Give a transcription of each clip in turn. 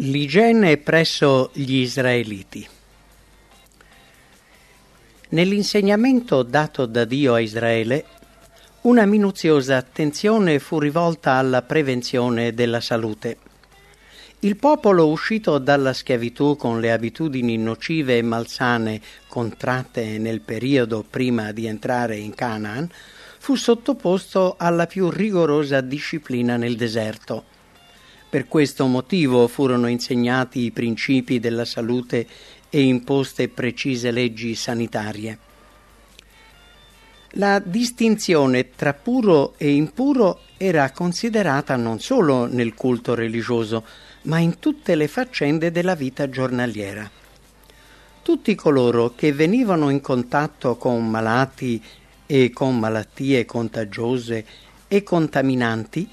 L'igiene presso gli israeliti. Nell'insegnamento dato da Dio a Israele, una minuziosa attenzione fu rivolta alla prevenzione della salute. Il popolo uscito dalla schiavitù con le abitudini nocive e malsane contratte nel periodo prima di entrare in Canaan fu sottoposto alla più rigorosa disciplina nel deserto per questo motivo furono insegnati i principi della salute e imposte precise leggi sanitarie. La distinzione tra puro e impuro era considerata non solo nel culto religioso, ma in tutte le faccende della vita giornaliera. Tutti coloro che venivano in contatto con malati e con malattie contagiose e contaminanti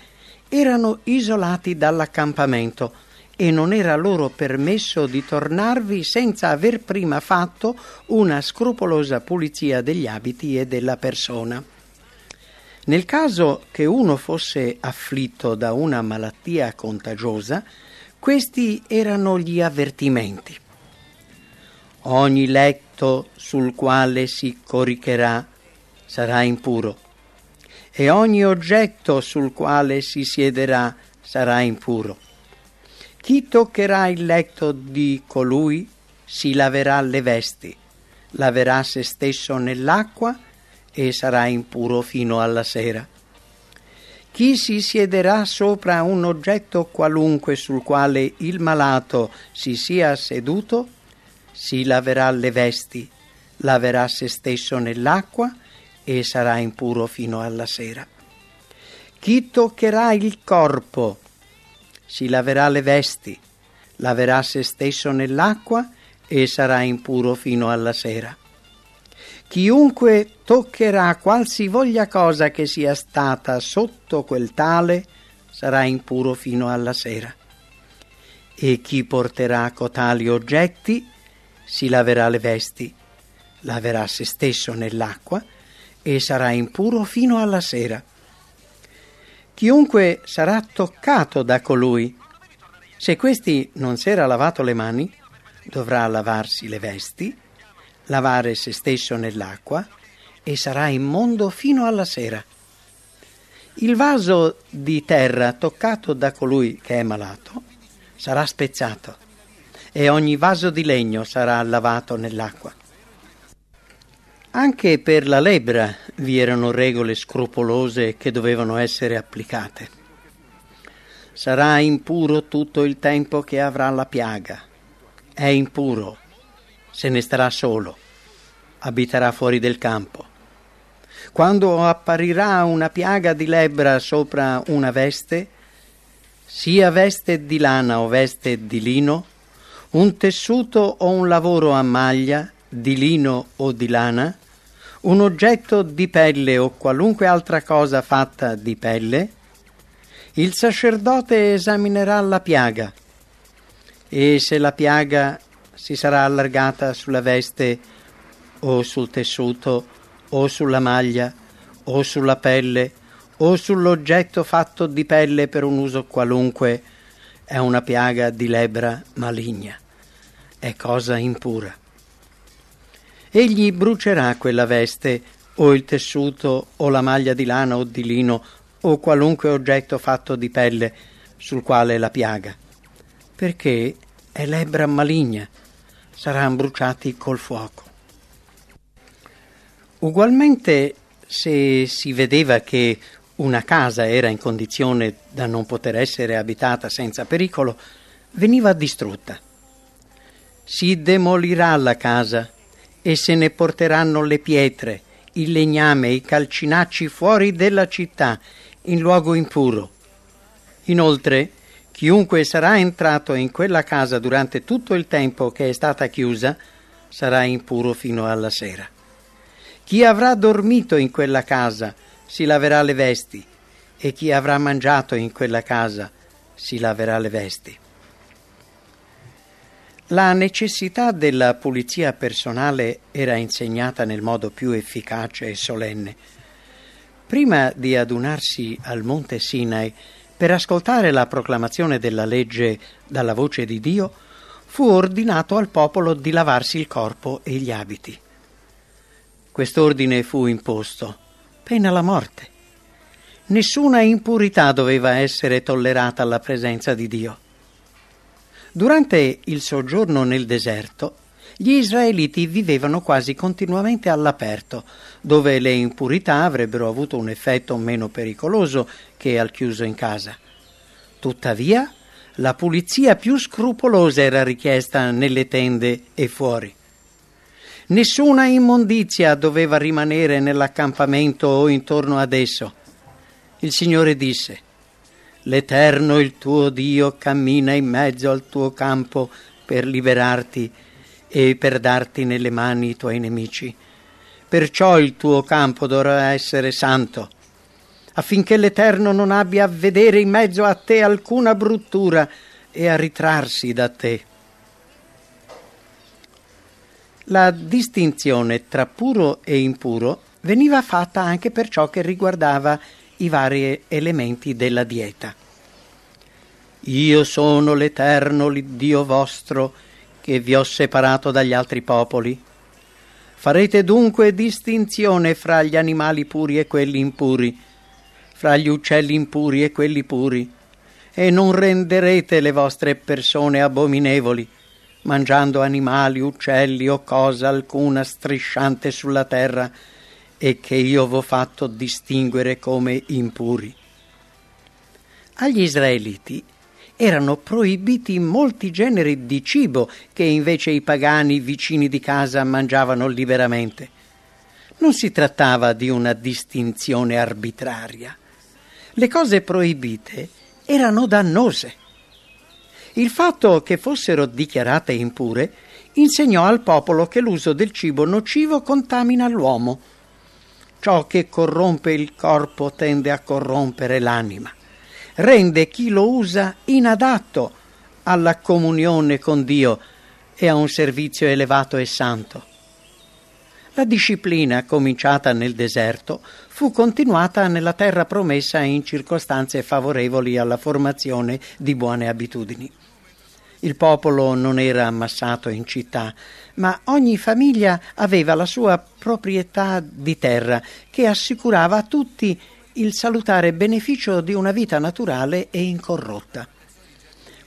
erano isolati dall'accampamento e non era loro permesso di tornarvi senza aver prima fatto una scrupolosa pulizia degli abiti e della persona. Nel caso che uno fosse afflitto da una malattia contagiosa, questi erano gli avvertimenti. Ogni letto sul quale si coricherà sarà impuro e ogni oggetto sul quale si siederà sarà impuro. Chi toccherà il letto di colui si laverà le vesti, laverà se stesso nell'acqua e sarà impuro fino alla sera. Chi si siederà sopra un oggetto qualunque sul quale il malato si sia seduto, si laverà le vesti, laverà se stesso nell'acqua e sarà impuro fino alla sera. Chi toccherà il corpo si laverà le vesti, laverà se stesso nell'acqua e sarà impuro fino alla sera. Chiunque toccherà qualsivoglia cosa che sia stata sotto quel tale sarà impuro fino alla sera. E chi porterà cotali oggetti si laverà le vesti, laverà se stesso nell'acqua e sarà impuro fino alla sera. Chiunque sarà toccato da colui, se questi non si era lavato le mani, dovrà lavarsi le vesti, lavare se stesso nell'acqua e sarà immondo fino alla sera. Il vaso di terra toccato da colui che è malato sarà spezzato e ogni vaso di legno sarà lavato nell'acqua. Anche per la lebbra vi erano regole scrupolose che dovevano essere applicate. Sarà impuro tutto il tempo che avrà la piaga. È impuro, se ne starà solo, abiterà fuori del campo. Quando apparirà una piaga di lebbra sopra una veste, sia veste di lana o veste di lino, un tessuto o un lavoro a maglia, di lino o di lana, un oggetto di pelle o qualunque altra cosa fatta di pelle, il sacerdote esaminerà la piaga e se la piaga si sarà allargata sulla veste o sul tessuto o sulla maglia o sulla pelle o sull'oggetto fatto di pelle per un uso qualunque, è una piaga di lebbra maligna, è cosa impura egli brucerà quella veste o il tessuto o la maglia di lana o di lino o qualunque oggetto fatto di pelle sul quale la piaga, perché è lebbra maligna, saranno bruciati col fuoco. Ugualmente, se si vedeva che una casa era in condizione da non poter essere abitata senza pericolo, veniva distrutta. Si demolirà la casa e se ne porteranno le pietre, il legname i calcinacci fuori della città, in luogo impuro. Inoltre, chiunque sarà entrato in quella casa durante tutto il tempo che è stata chiusa, sarà impuro fino alla sera. Chi avrà dormito in quella casa si laverà le vesti, e chi avrà mangiato in quella casa si laverà le vesti. La necessità della pulizia personale era insegnata nel modo più efficace e solenne. Prima di adunarsi al monte Sinai, per ascoltare la proclamazione della legge dalla voce di Dio, fu ordinato al popolo di lavarsi il corpo e gli abiti. Quest'ordine fu imposto, pena la morte. Nessuna impurità doveva essere tollerata alla presenza di Dio. Durante il soggiorno nel deserto, gli israeliti vivevano quasi continuamente all'aperto, dove le impurità avrebbero avuto un effetto meno pericoloso che al chiuso in casa. Tuttavia, la pulizia più scrupolosa era richiesta nelle tende e fuori. Nessuna immondizia doveva rimanere nell'accampamento o intorno ad esso. Il Signore disse, L'Eterno il tuo Dio cammina in mezzo al tuo campo per liberarti e per darti nelle mani i tuoi nemici. Perciò il tuo campo dovrà essere santo, affinché l'Eterno non abbia a vedere in mezzo a te alcuna bruttura e a ritrarsi da te. La distinzione tra puro e impuro veniva fatta anche per ciò che riguardava i vari elementi della dieta. Io sono l'Eterno Dio vostro che vi ho separato dagli altri popoli. Farete dunque distinzione fra gli animali puri e quelli impuri, fra gli uccelli impuri e quelli puri, e non renderete le vostre persone abominevoli, mangiando animali, uccelli o cosa alcuna strisciante sulla terra, e che io v'ho fatto distinguere come impuri. Agli israeliti erano proibiti molti generi di cibo che invece i pagani vicini di casa mangiavano liberamente. Non si trattava di una distinzione arbitraria. Le cose proibite erano dannose. Il fatto che fossero dichiarate impure insegnò al popolo che l'uso del cibo nocivo contamina l'uomo Ciò che corrompe il corpo tende a corrompere l'anima, rende chi lo usa inadatto alla comunione con Dio e a un servizio elevato e santo. La disciplina, cominciata nel deserto, fu continuata nella terra promessa in circostanze favorevoli alla formazione di buone abitudini. Il popolo non era ammassato in città, ma ogni famiglia aveva la sua proprietà di terra che assicurava a tutti il salutare beneficio di una vita naturale e incorrotta.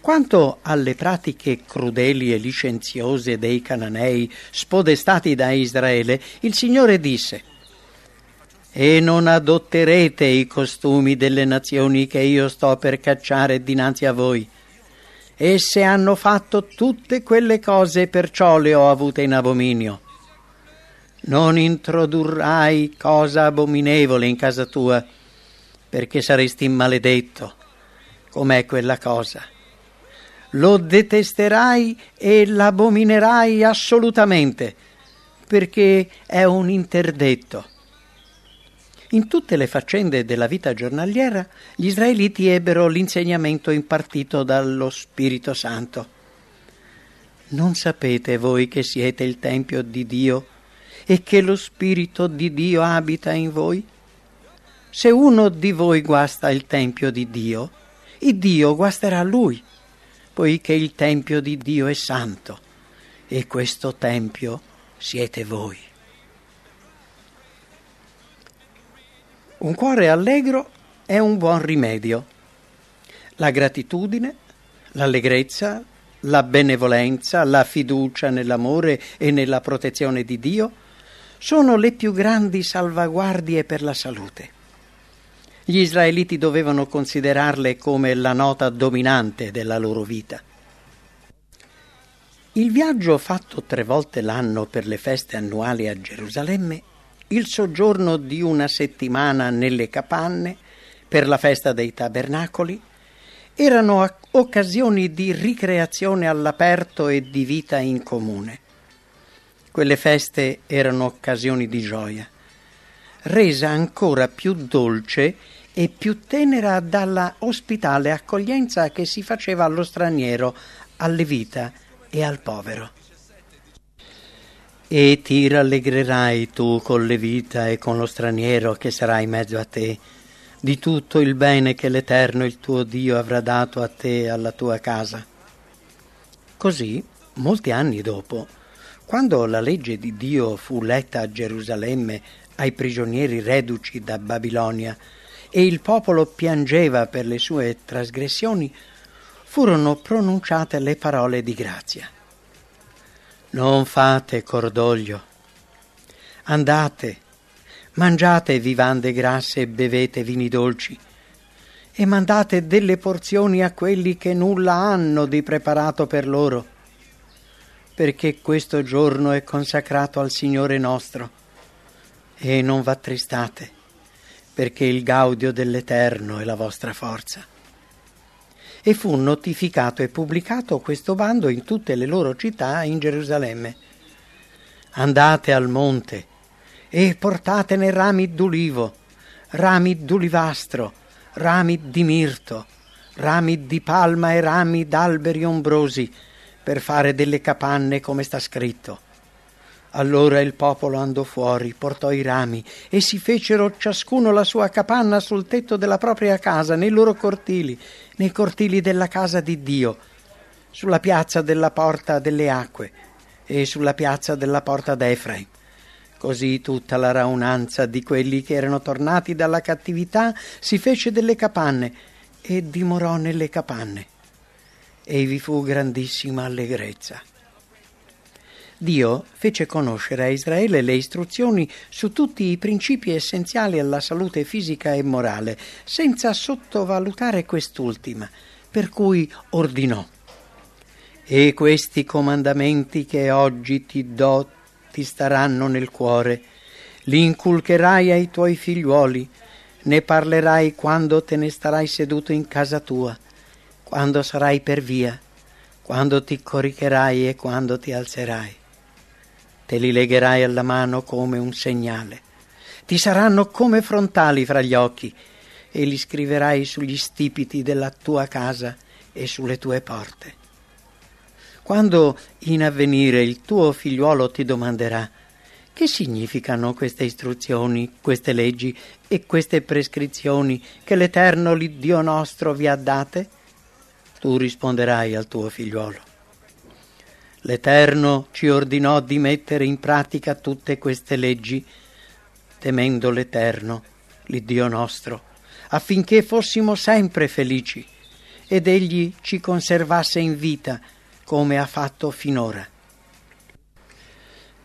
Quanto alle pratiche crudeli e licenziose dei cananei spodestati da Israele, il Signore disse E non adotterete i costumi delle nazioni che io sto per cacciare dinanzi a voi Esse hanno fatto tutte quelle cose, perciò le ho avute in abominio. Non introdurrai cosa abominevole in casa tua, perché saresti maledetto. Com'è quella cosa? Lo detesterai e l'abominerai assolutamente, perché è un interdetto in tutte le faccende della vita giornaliera gli israeliti ebbero l'insegnamento impartito dallo Spirito Santo. Non sapete voi che siete il Tempio di Dio e che lo Spirito di Dio abita in voi? Se uno di voi guasta il Tempio di Dio, il Dio guasterà lui, poiché il Tempio di Dio è santo e questo Tempio siete voi. Un cuore allegro è un buon rimedio. La gratitudine, l'allegrezza, la benevolenza, la fiducia nell'amore e nella protezione di Dio sono le più grandi salvaguardie per la salute. Gli israeliti dovevano considerarle come la nota dominante della loro vita. Il viaggio fatto tre volte l'anno per le feste annuali a Gerusalemme il soggiorno di una settimana nelle capanne per la festa dei tabernacoli erano occasioni di ricreazione all'aperto e di vita in comune. Quelle feste erano occasioni di gioia, resa ancora più dolce e più tenera dalla ospitale accoglienza che si faceva allo straniero, alle vita e al povero. E ti rallegrerai tu con le vita e con lo straniero che sarà in mezzo a te, di tutto il bene che l'Eterno il tuo Dio avrà dato a te e alla tua casa. Così, molti anni dopo, quando la legge di Dio fu letta a Gerusalemme ai prigionieri reduci da Babilonia e il popolo piangeva per le sue trasgressioni, furono pronunciate le parole di grazia. Non fate cordoglio. Andate, mangiate vivande grasse e bevete vini dolci e mandate delle porzioni a quelli che nulla hanno di preparato per loro, perché questo giorno è consacrato al Signore nostro e non v'attristate, perché il gaudio dell'Eterno è la vostra forza e fu notificato e pubblicato questo bando in tutte le loro città in Gerusalemme. Andate al monte e portatene rami d'ulivo, rami d'ulivastro, rami di mirto, rami di palma e rami d'alberi ombrosi, per fare delle capanne come sta scritto. Allora il popolo andò fuori, portò i rami e si fecero ciascuno la sua capanna sul tetto della propria casa, nei loro cortili, nei cortili della casa di Dio, sulla piazza della porta delle acque e sulla piazza della porta d'Efraim. Così tutta la raunanza di quelli che erano tornati dalla cattività si fece delle capanne e dimorò nelle capanne. E vi fu grandissima allegrezza. Dio fece conoscere a Israele le istruzioni su tutti i principi essenziali alla salute fisica e morale, senza sottovalutare quest'ultima, per cui ordinò. E questi comandamenti che oggi ti do ti staranno nel cuore, li inculcherai ai tuoi figliuoli, ne parlerai quando te ne starai seduto in casa tua, quando sarai per via, quando ti coricherai e quando ti alzerai te li legherai alla mano come un segnale. Ti saranno come frontali fra gli occhi e li scriverai sugli stipiti della tua casa e sulle tue porte. Quando in avvenire il tuo figliuolo ti domanderà che significano queste istruzioni, queste leggi e queste prescrizioni che l'Eterno Dio nostro vi ha date, tu risponderai al tuo figliuolo. L'Eterno ci ordinò di mettere in pratica tutte queste leggi, temendo l'Eterno, l'Iddio nostro, affinché fossimo sempre felici ed Egli ci conservasse in vita come ha fatto finora.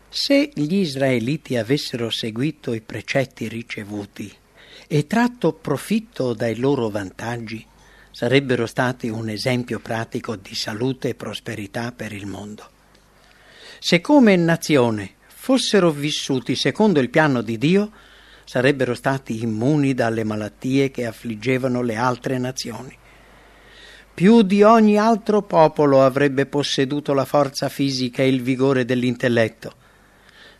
Se gli israeliti avessero seguito i precetti ricevuti e tratto profitto dai loro vantaggi, sarebbero stati un esempio pratico di salute e prosperità per il mondo. Se come nazione fossero vissuti secondo il piano di Dio, sarebbero stati immuni dalle malattie che affliggevano le altre nazioni. Più di ogni altro popolo avrebbe posseduto la forza fisica e il vigore dell'intelletto.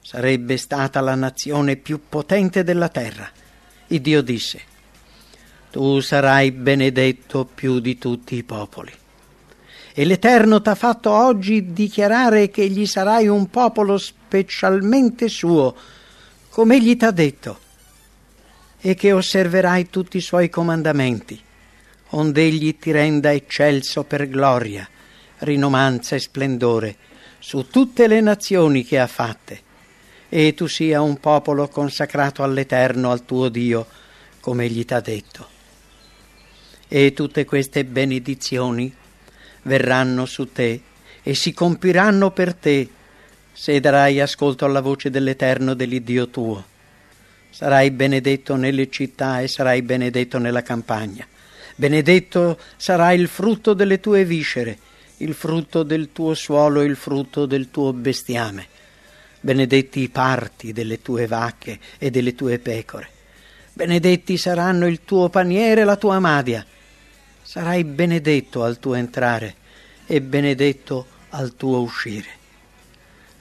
Sarebbe stata la nazione più potente della terra. Il Dio disse tu sarai benedetto più di tutti i popoli. E l'Eterno t'ha fatto oggi dichiarare che gli sarai un popolo specialmente suo, come egli t'ha detto, e che osserverai tutti i suoi comandamenti, onde egli ti renda eccelso per gloria, rinomanza e splendore su tutte le nazioni che ha fatte, e tu sia un popolo consacrato all'Eterno, al tuo Dio, come egli t'ha detto e tutte queste benedizioni verranno su te e si compiranno per te se darai ascolto alla voce dell'Eterno dell'Iddio tuo. Sarai benedetto nelle città e sarai benedetto nella campagna. Benedetto sarà il frutto delle tue viscere, il frutto del tuo suolo il frutto del tuo bestiame. Benedetti i parti delle tue vacche e delle tue pecore. Benedetti saranno il tuo paniere e la tua madia sarai benedetto al tuo entrare e benedetto al tuo uscire.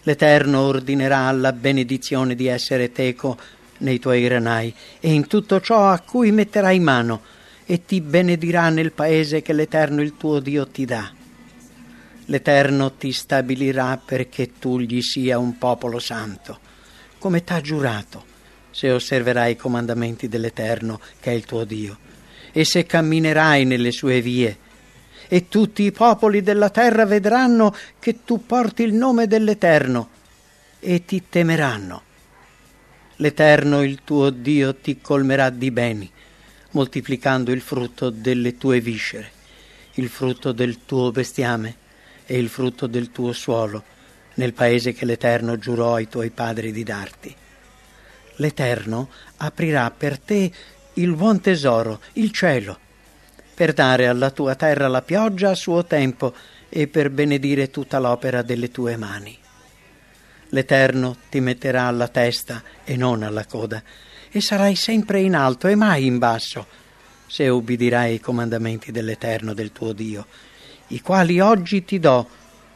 L'Eterno ordinerà alla benedizione di essere teco nei tuoi granai e in tutto ciò a cui metterai mano e ti benedirà nel paese che l'Eterno il tuo Dio ti dà. L'Eterno ti stabilirà perché tu gli sia un popolo santo, come t'ha giurato, se osserverai i comandamenti dell'Eterno, che è il tuo Dio, e se camminerai nelle sue vie. E tutti i popoli della terra vedranno che tu porti il nome dell'Eterno e ti temeranno. L'Eterno, il tuo Dio, ti colmerà di beni, moltiplicando il frutto delle tue viscere, il frutto del tuo bestiame e il frutto del tuo suolo, nel paese che l'Eterno giurò ai tuoi padri di darti l'Eterno aprirà per te il buon tesoro, il cielo, per dare alla tua terra la pioggia a suo tempo e per benedire tutta l'opera delle tue mani. L'Eterno ti metterà alla testa e non alla coda, e sarai sempre in alto e mai in basso, se ubbidirai i comandamenti dell'Eterno del tuo Dio, i quali oggi ti do,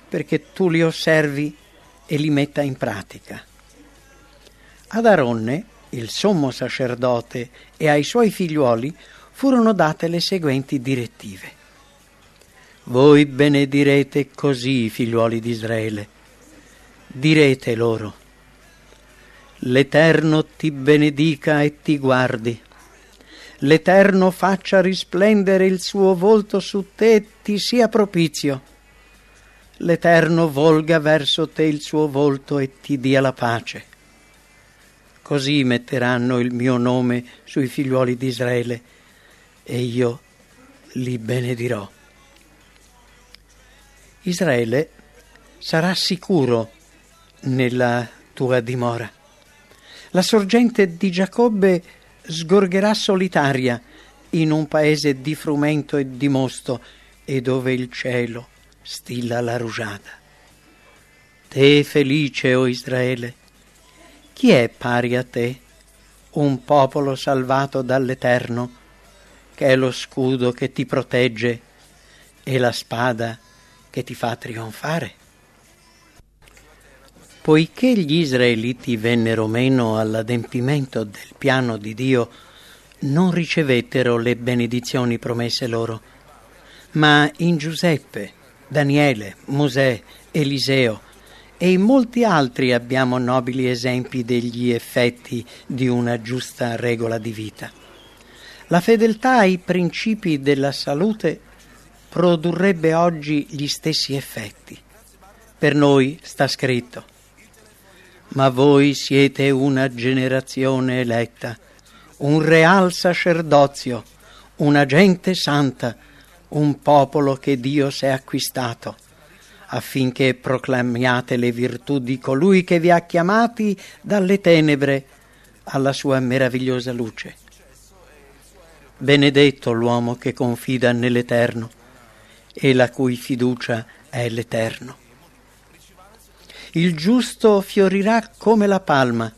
perché tu li osservi e li metta in pratica. Ad Aronne, il sommo sacerdote, e ai suoi figliuoli furono date le seguenti direttive. Voi benedirete così, figliuoli di Israele. Direte loro, l'Eterno ti benedica e ti guardi. L'Eterno faccia risplendere il suo volto su te e ti sia propizio. L'Eterno volga verso te il suo volto e ti dia la pace Così metteranno il mio nome sui figliuoli di Israele e io li benedirò. Israele sarà sicuro nella tua dimora. La sorgente di Giacobbe sgorgerà solitaria in un paese di frumento e di mosto e dove il cielo stilla la rugiada. Te felice, o Israele, chi è pari a te? Un popolo salvato dall'Eterno, che è lo scudo che ti protegge e la spada che ti fa trionfare? Poiché gli israeliti vennero meno all'adempimento del piano di Dio, non ricevettero le benedizioni promesse loro, ma in Giuseppe, Daniele, Mosè, Eliseo, e in molti altri abbiamo nobili esempi degli effetti di una giusta regola di vita. La fedeltà ai principi della salute produrrebbe oggi gli stessi effetti. Per noi sta scritto, ma voi siete una generazione eletta, un real sacerdozio, una gente santa, un popolo che Dio si è acquistato affinché proclamiate le virtù di colui che vi ha chiamati dalle tenebre alla sua meravigliosa luce. Benedetto l'uomo che confida nell'Eterno e la cui fiducia è l'Eterno. Il giusto fiorirà come la palma,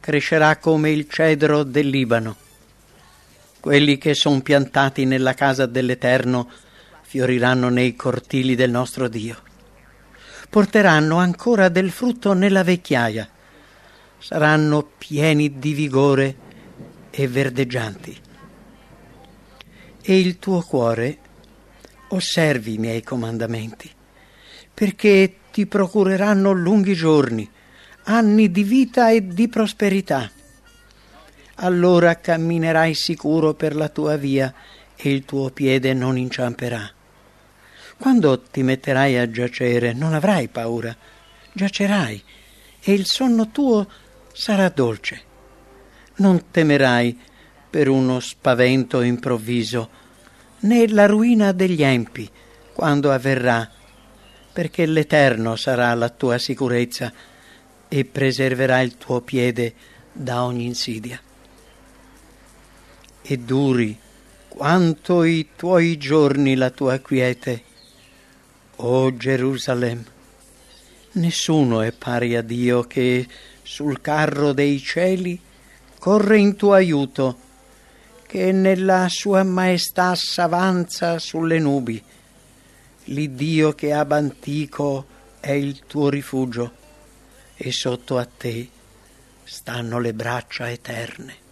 crescerà come il cedro del Libano. Quelli che sono piantati nella casa dell'Eterno fioriranno nei cortili del nostro Dio. Porteranno ancora del frutto nella vecchiaia. Saranno pieni di vigore e verdeggianti. E il tuo cuore osservi i miei comandamenti, perché ti procureranno lunghi giorni, anni di vita e di prosperità. Allora camminerai sicuro per la tua via e il tuo piede non inciamperà. Quando ti metterai a giacere non avrai paura, giacerai e il sonno tuo sarà dolce. Non temerai per uno spavento improvviso, né la ruina degli empi quando avverrà, perché l'Eterno sarà la tua sicurezza e preserverà il tuo piede da ogni insidia. E duri quanto i tuoi giorni la tua quiete, o Gerusalemme, nessuno è pari a Dio che sul carro dei cieli corre in tuo aiuto, che nella sua maestà s'avanza sulle nubi. L'Iddio che ab antico è il tuo rifugio e sotto a te stanno le braccia eterne.